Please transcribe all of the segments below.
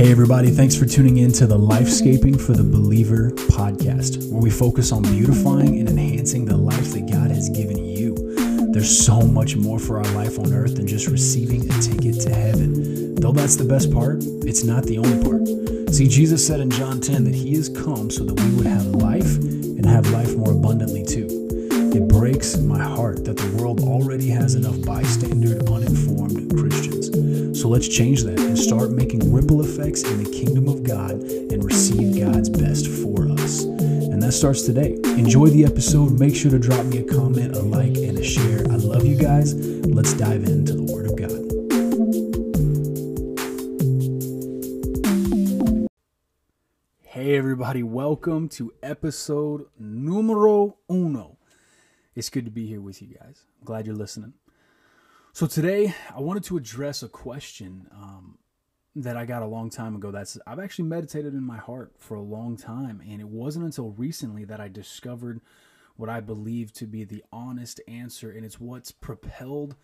Hey, everybody, thanks for tuning in to the Lifescaping for the Believer podcast, where we focus on beautifying and enhancing the life that God has given you. There's so much more for our life on earth than just receiving a ticket to heaven. Though that's the best part, it's not the only part. See, Jesus said in John 10 that He has come so that we would have life and have life more abundantly too. It breaks my heart that the world already has enough bystander, uninformed Christians. So let's change that and start making ripple effects in the kingdom of God and receive God's best for us. And that starts today. Enjoy the episode. Make sure to drop me a comment, a like, and a share. I love you guys. Let's dive into the Word of God. Hey, everybody. Welcome to episode numero uno. It's good to be here with you guys. I'm glad you're listening. So today I wanted to address a question um, that I got a long time ago. That's I've actually meditated in my heart for a long time, and it wasn't until recently that I discovered what I believe to be the honest answer, and it's what's propelled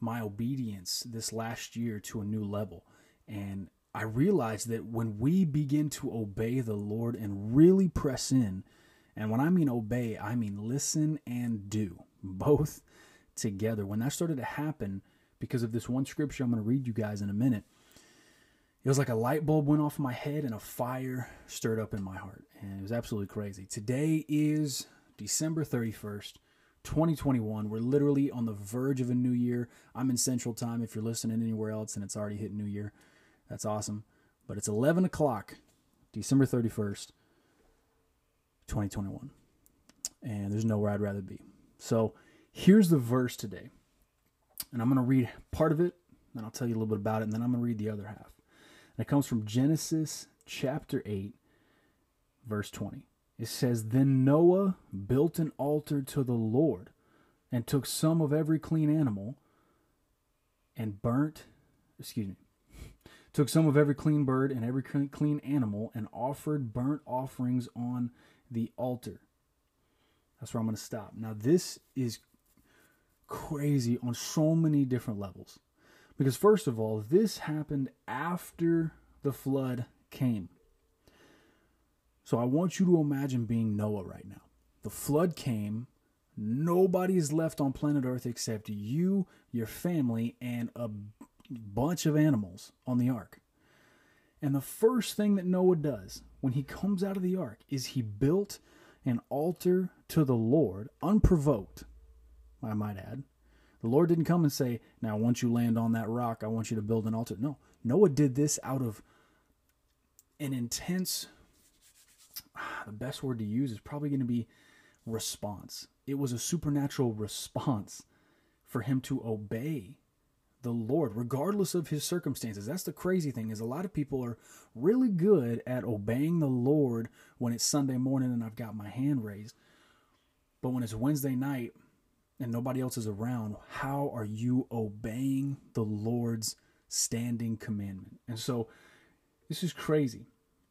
my obedience this last year to a new level. And I realized that when we begin to obey the Lord and really press in, and when I mean obey, I mean listen and do both together. When that started to happen, because of this one scripture I'm going to read you guys in a minute, it was like a light bulb went off my head and a fire stirred up in my heart. And it was absolutely crazy. Today is December 31st, 2021. We're literally on the verge of a new year. I'm in Central Time if you're listening anywhere else and it's already hit New Year. That's awesome. But it's 11 o'clock, December 31st, 2021. And there's nowhere I'd rather be. So, Here's the verse today. And I'm going to read part of it, and I'll tell you a little bit about it, and then I'm going to read the other half. And it comes from Genesis chapter 8, verse 20. It says, Then Noah built an altar to the Lord and took some of every clean animal and burnt, excuse me, took some of every clean bird and every clean animal and offered burnt offerings on the altar. That's where I'm going to stop. Now, this is crazy on so many different levels. Because, first of all, this happened after the flood came. So I want you to imagine being Noah right now. The flood came, nobody is left on planet Earth except you, your family, and a bunch of animals on the ark. And the first thing that Noah does when he comes out of the ark is he built an altar to the Lord, unprovoked, I might add. The Lord didn't come and say, Now, once you land on that rock, I want you to build an altar. No, Noah did this out of an intense, ah, the best word to use is probably going to be response. It was a supernatural response for him to obey the Lord, regardless of his circumstances. That's the crazy thing is a lot of people are really good at obeying the Lord when it's Sunday morning and I've got my hand raised. But when it's Wednesday night and nobody else is around, how are you obeying the Lord's standing commandment? And so this is crazy.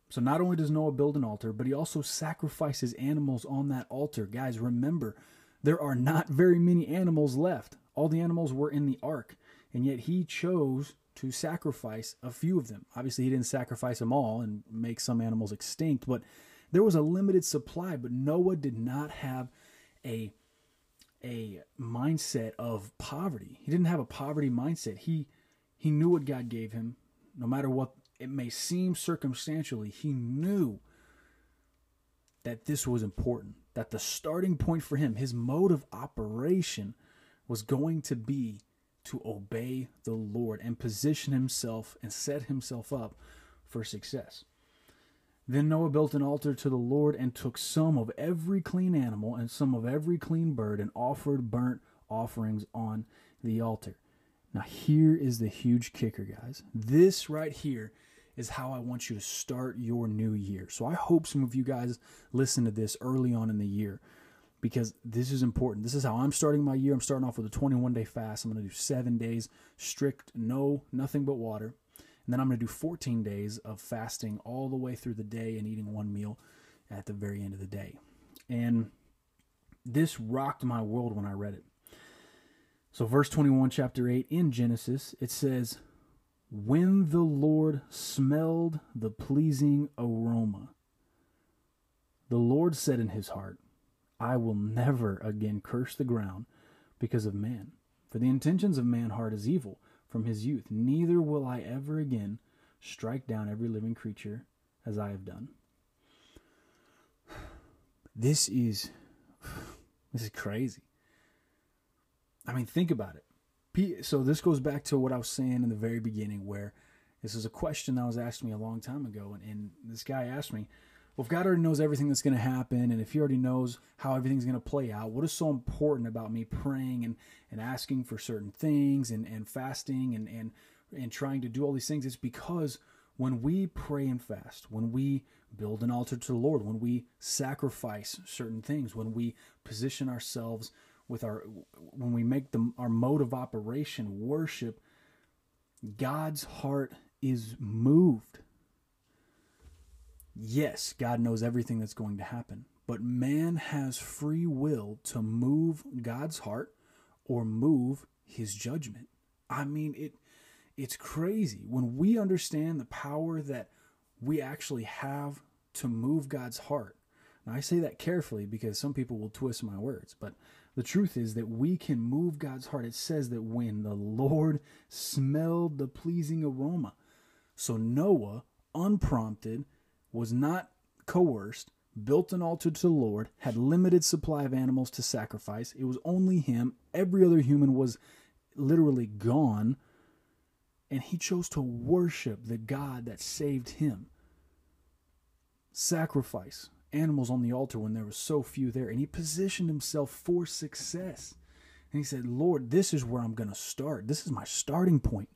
So not only does Noah build an altar, but he also sacrifices animals on that altar. Guys, remember, there are not very many animals left. All the animals were in the ark, and yet he chose to sacrifice a few of them. Obviously, he didn't sacrifice them all and make some animals extinct, but there was a limited supply. But Noah did not have a a mindset of poverty. He didn't have a poverty mindset. He he knew what God gave him, no matter what it may seem circumstantially. He knew that this was important. That the starting point for him, his mode of operation, was going to be to obey the Lord and position himself and set himself up for success. Then Noah built an altar to the Lord and took some of every clean animal and some of every clean bird and offered burnt offerings on the altar. Now, here is the huge kicker, guys. This right here is how I want you to start your new year. So, I hope some of you guys listen to this early on in the year because this is important. This is how I'm starting my year. I'm starting off with a 21 day fast. I'm going to do seven days strict, no, nothing but water. And then I'm going to do 14 days of fasting all the way through the day and eating one meal at the very end of the day. And this rocked my world when I read it. So, verse 21, chapter 8 in Genesis, it says, When the Lord smelled the pleasing aroma, the Lord said in his heart, I will never again curse the ground because of man. For the intentions of man heart is evil from his youth. Neither will I ever again strike down every living creature as I have done. This is this is crazy. I mean, think about it. So this goes back to what I was saying in the very beginning, where this is a question that was asked me a long time ago, and, and this guy asked me, well, if God already knows everything that's going to happen, and if He already knows how everything's going to play out, what is so important about me praying and, and asking for certain things and, and fasting and, and, and trying to do all these things? It's because when we pray and fast, when we build an altar to the Lord, when we sacrifice certain things, when we position ourselves with our, when we make the, our mode of operation worship, God's heart is moved Yes, God knows everything that's going to happen, but man has free will to move God's heart or move his judgment. I mean, it it's crazy when we understand the power that we actually have to move God's heart. Now, I say that carefully because some people will twist my words, but the truth is that we can move God's heart. It says that when the Lord smelled the pleasing aroma. So Noah, unprompted, was not coerced, built an altar to the Lord, had limited supply of animals to sacrifice. It was only him. Every other human was literally gone. And he chose to worship the God that saved him. Sacrifice animals on the altar when there were so few there. And he positioned himself for success. And he said, Lord, this is where I'm going to start. This is my starting point.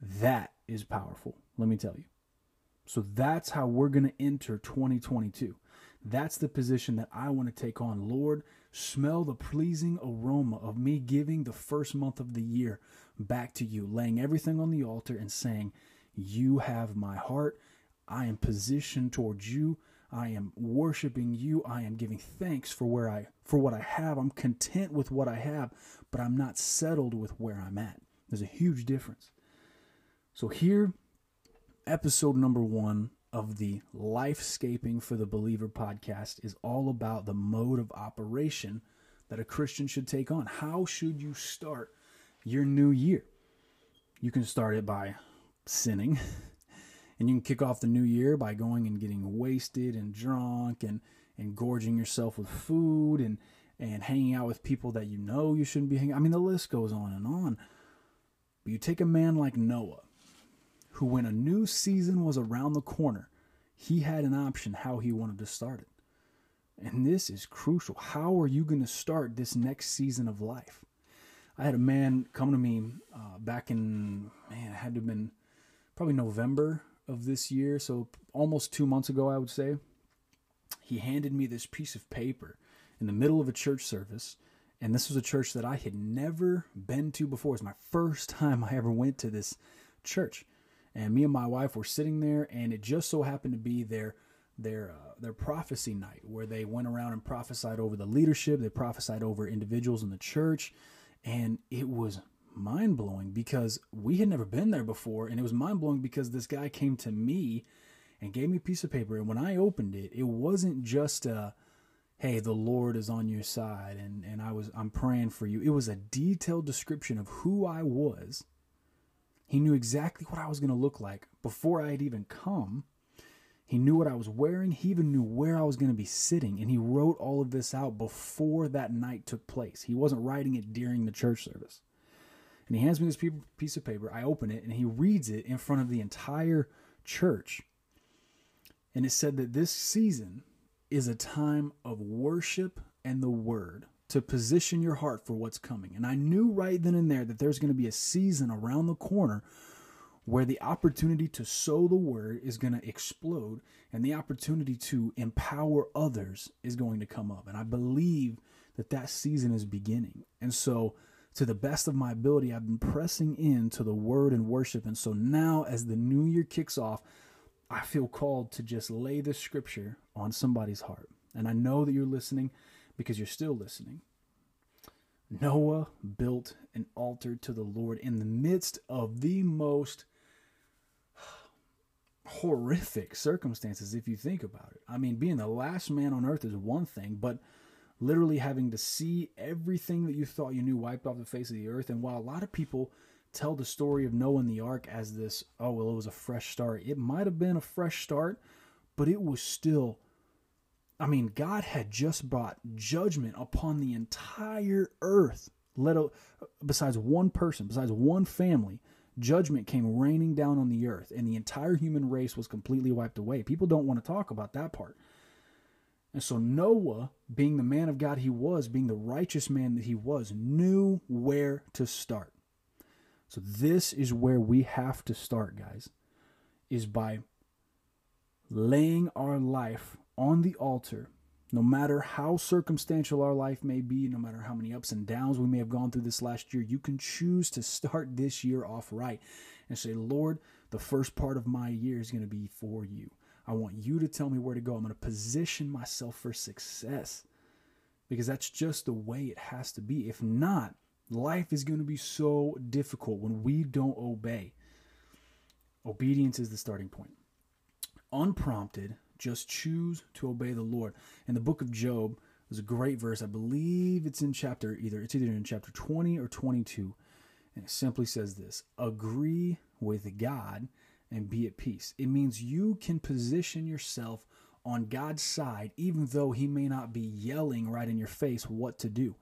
That is powerful, let me tell you. So that's how we're going to enter 2022. That's the position that I want to take on. Lord, smell the pleasing aroma of me giving the first month of the year back to you, laying everything on the altar and saying, You have my heart. I am positioned towards you. I am worshiping you. I am giving thanks for where I for what I have. I'm content with what I have, but I'm not settled with where I'm at. There's a huge difference. So here episode number one of the Lifescaping for the Believer podcast is all about the mode of operation that a Christian should take on. How should you start your new year? You can start it by sinning, and you can kick off the new year by going and getting wasted and drunk and, and gorging yourself with food and, and hanging out with people that you know you shouldn't be hanging. I mean, the list goes on and on. But you take a man like Noah, who, when a new season was around the corner, he had an option how he wanted to start it. And this is crucial. How are you going to start this next season of life? I had a man come to me uh, back in, man, it had to have been probably November of this year, so almost two months ago, I would say. He handed me this piece of paper in the middle of a church service, and this was a church that I had never been to before. It was my first time I ever went to this church and me and my wife were sitting there, and it just so happened to be their their uh, their prophecy night where they went around and prophesied over the leadership. They prophesied over individuals in the church, and it was mind blowing because we had never been there before, and it was mind blowing because this guy came to me and gave me a piece of paper, and when I opened it, it wasn't just a hey the lord is on your side and and i was i'm praying for you it was a detailed description of who i was he knew exactly what I was going to look like before I had even come. He knew what I was wearing. He even knew where I was going to be sitting. And he wrote all of this out before that night took place. He wasn't writing it during the church service. And he hands me this piece of paper. I open it and he reads it in front of the entire church. And it said that this season is a time of worship and the word to position your heart for what's coming. And I knew right then and there that there's going to be a season around the corner where the opportunity to sow the word is going to explode and the opportunity to empower others is going to come up. And I believe that that season is beginning. And so, to the best of my ability, I've been pressing into the word and worship. And so now, as the new year kicks off, I feel called to just lay the scripture on somebody's heart. And I know that you're listening because you're still listening. Noah built an altar to the Lord in the midst of the most horrific circumstances if you think about it. I mean, being the last man on earth is one thing, but literally having to see everything that you thought you knew wiped off the face of the earth. And while a lot of people tell the story of Noah and the ark as this, oh, well, it was a fresh start, it might have been a fresh start, but it was still. I mean, God had just brought judgment upon the entire earth, let besides one person, besides one family judgment came raining down on the earth and the entire human race was completely wiped away. People don't want to talk about that part. And so Noah, being the man of God he was, being the righteous man that he was, knew where to start. So this is where we have to start, guys, is by laying our life on the altar no matter how circumstantial our life may be, no matter how many ups and downs we may have gone through this last year, you can choose to start this year off right and say, Lord, the first part of my year is going to be for you. I want you to tell me where to go. I'm going to position myself for success because that's just the way it has to be. If not, life is going to be so difficult when we don't obey. Obedience is the starting point. Unprompted, just choose to obey the Lord. In the book of Job, there's a great verse. I believe it's in chapter either it's either in chapter 20 or 22. And it simply says this agree with God and be at peace. It means you can position yourself on God's side, even though He may not be yelling right in your face what to do.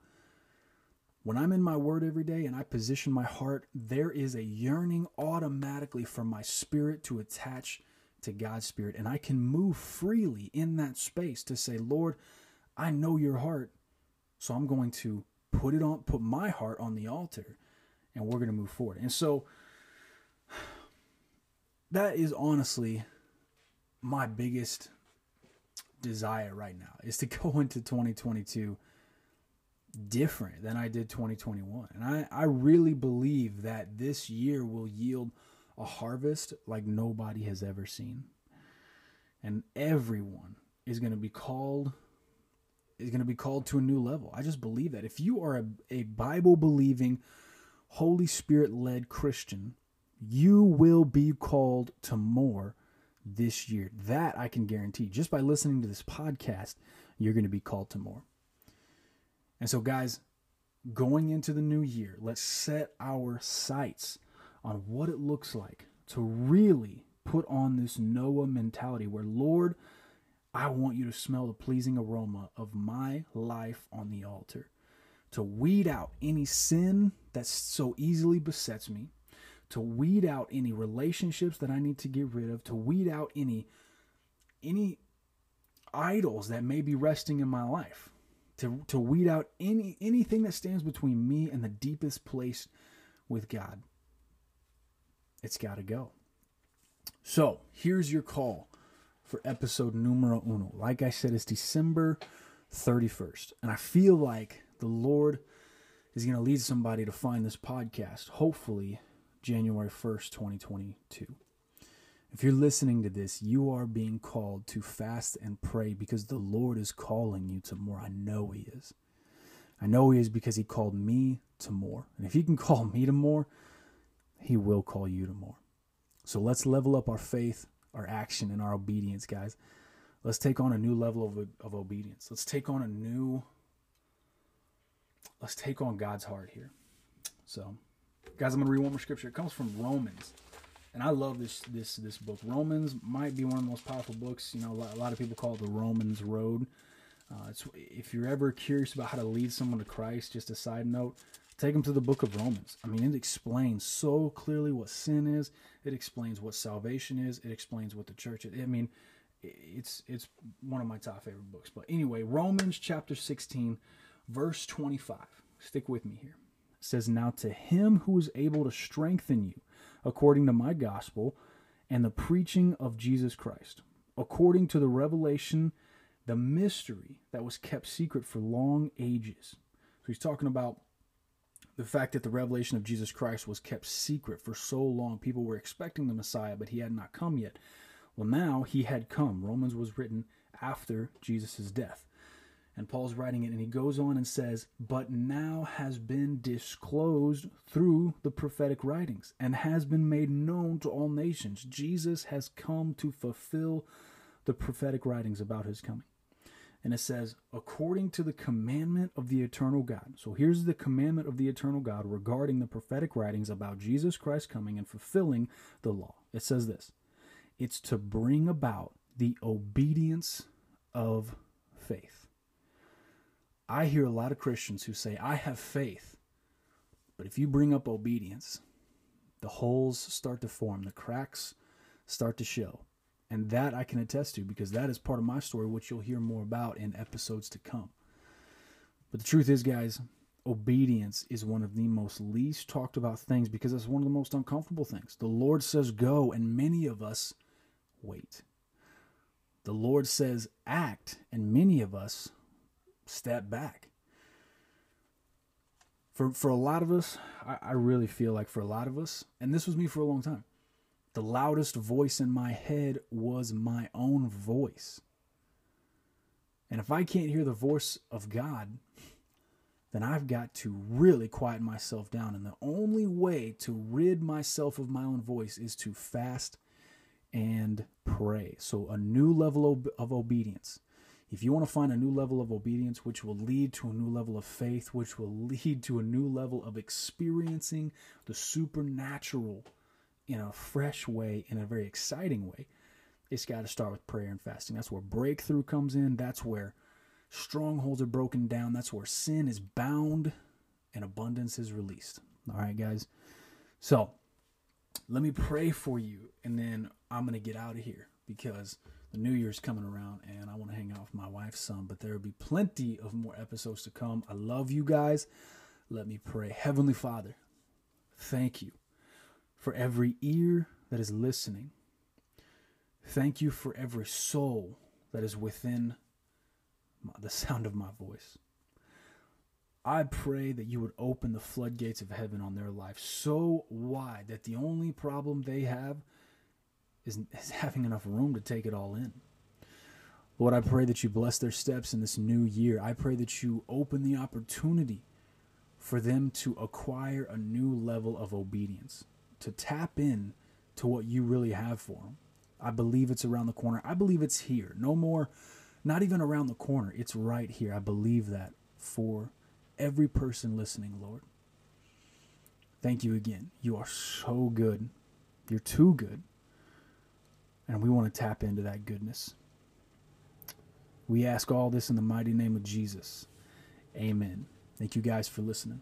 When I'm in my word every day and I position my heart, there is a yearning automatically from my spirit to attach to God's Spirit. And I can move freely in that space to say, Lord, I know your heart. So I'm going to put it on, put my heart on the altar and we're going to move forward. And so that is honestly my biggest desire right now is to go into 2022 different than I did 2021. And I, I really believe that this year will yield a harvest like nobody has ever seen. And everyone is going to be called is going to be called to a new level. I just believe that. If you are a, a Bible believing, Holy Spirit led Christian, you will be called to more this year. That I can guarantee. Just by listening to this podcast, you're going to be called to more. And so, guys, going into the new year, let's set our sights on what it looks like to really put on this Noah mentality where, Lord, I want you to smell the pleasing aroma of my life on the altar, to weed out any sin that so easily besets me, to weed out any relationships that I need to get rid of, to weed out any any idols that may be resting in my life, to to weed out any anything that stands between me and the deepest place with God it's got to go. So here's your call for episode numero uno. Like I said, it's December 31st. And I feel like the Lord is going to lead somebody to find this podcast, hopefully January 1st, 2022. If you're listening to this, you are being called to fast and pray because the Lord is calling you to more. I know He is. I know He is because He called me to more. And if He can call me to more, he will call you to more. So let's level up our faith, our action, and our obedience, guys. Let's take on a new level of, of obedience. Let's take on a new, let's take on God's heart here. So, guys, I'm going to read one more scripture. It comes from Romans. And I love this this this book. Romans might be one of the most powerful books. You know, a lot of people call it the Romans Road. Uh, it's if you're ever curious about how to lead someone to Christ, just a side note, Take them to the book of Romans. I mean, it explains so clearly what sin is. It explains what salvation is. It explains what the church is. I mean, it's it's one of my top favorite books. But anyway, Romans chapter 16, verse 25. Stick with me here. It says, Now to him who is able to strengthen you according to my gospel and the preaching of Jesus Christ, according to the revelation, the mystery that was kept secret for long ages. So he's talking about the fact that the revelation of Jesus Christ was kept secret for so long. People were expecting the Messiah, but he had not come yet. Well, now he had come. Romans was written after Jesus' death. And Paul's writing it, and he goes on and says, But now has been disclosed through the prophetic writings and has been made known to all nations. Jesus has come to fulfill the prophetic writings about his coming. And it says, according to the commandment of the eternal God. So here's the commandment of the eternal God regarding the prophetic writings about Jesus Christ coming and fulfilling the law. It says this it's to bring about the obedience of faith. I hear a lot of Christians who say, I have faith. But if you bring up obedience, the holes start to form, the cracks start to show. And that I can attest to because that is part of my story, which you'll hear more about in episodes to come. But the truth is, guys, obedience is one of the most least talked about things because it's one of the most uncomfortable things. The Lord says go, and many of us wait. The Lord says act, and many of us step back. For, for a lot of us, I, I really feel like for a lot of us, and this was me for a long time, the loudest voice in my head was my own voice. And if I can't hear the voice of God, then I've got to really quiet myself down. And the only way to rid myself of my own voice is to fast and pray. So, a new level of obedience. If you want to find a new level of obedience, which will lead to a new level of faith, which will lead to a new level of experiencing the supernatural in a fresh way, in a very exciting way, it's got to start with prayer and fasting. That's where breakthrough comes in. That's where strongholds are broken down. That's where sin is bound and abundance is released. All right, guys. So let me pray for you, and then I'm going to get out of here because the new year's coming around and I want to hang out with my wife some, But there will be plenty of more episodes to come. I love you guys. Let me pray. Heavenly Father, thank you for every ear that is listening. Thank you for every soul that is within the sound of my voice. I pray that you would open the floodgates of heaven on their life so wide that the only problem they have is, is having enough room to take it all in. Lord, I pray that you bless their steps in this new year. I pray that you open the opportunity for them to acquire a new level of obedience to tap in to what you really have for them. I believe it's around the corner. I believe it's here. No more, not even around the corner. It's right here. I believe that for every person listening, Lord. Thank you again. You are so good. You're too good. And we want to tap into that goodness. We ask all this in the mighty name of Jesus. Amen. Thank you guys for listening.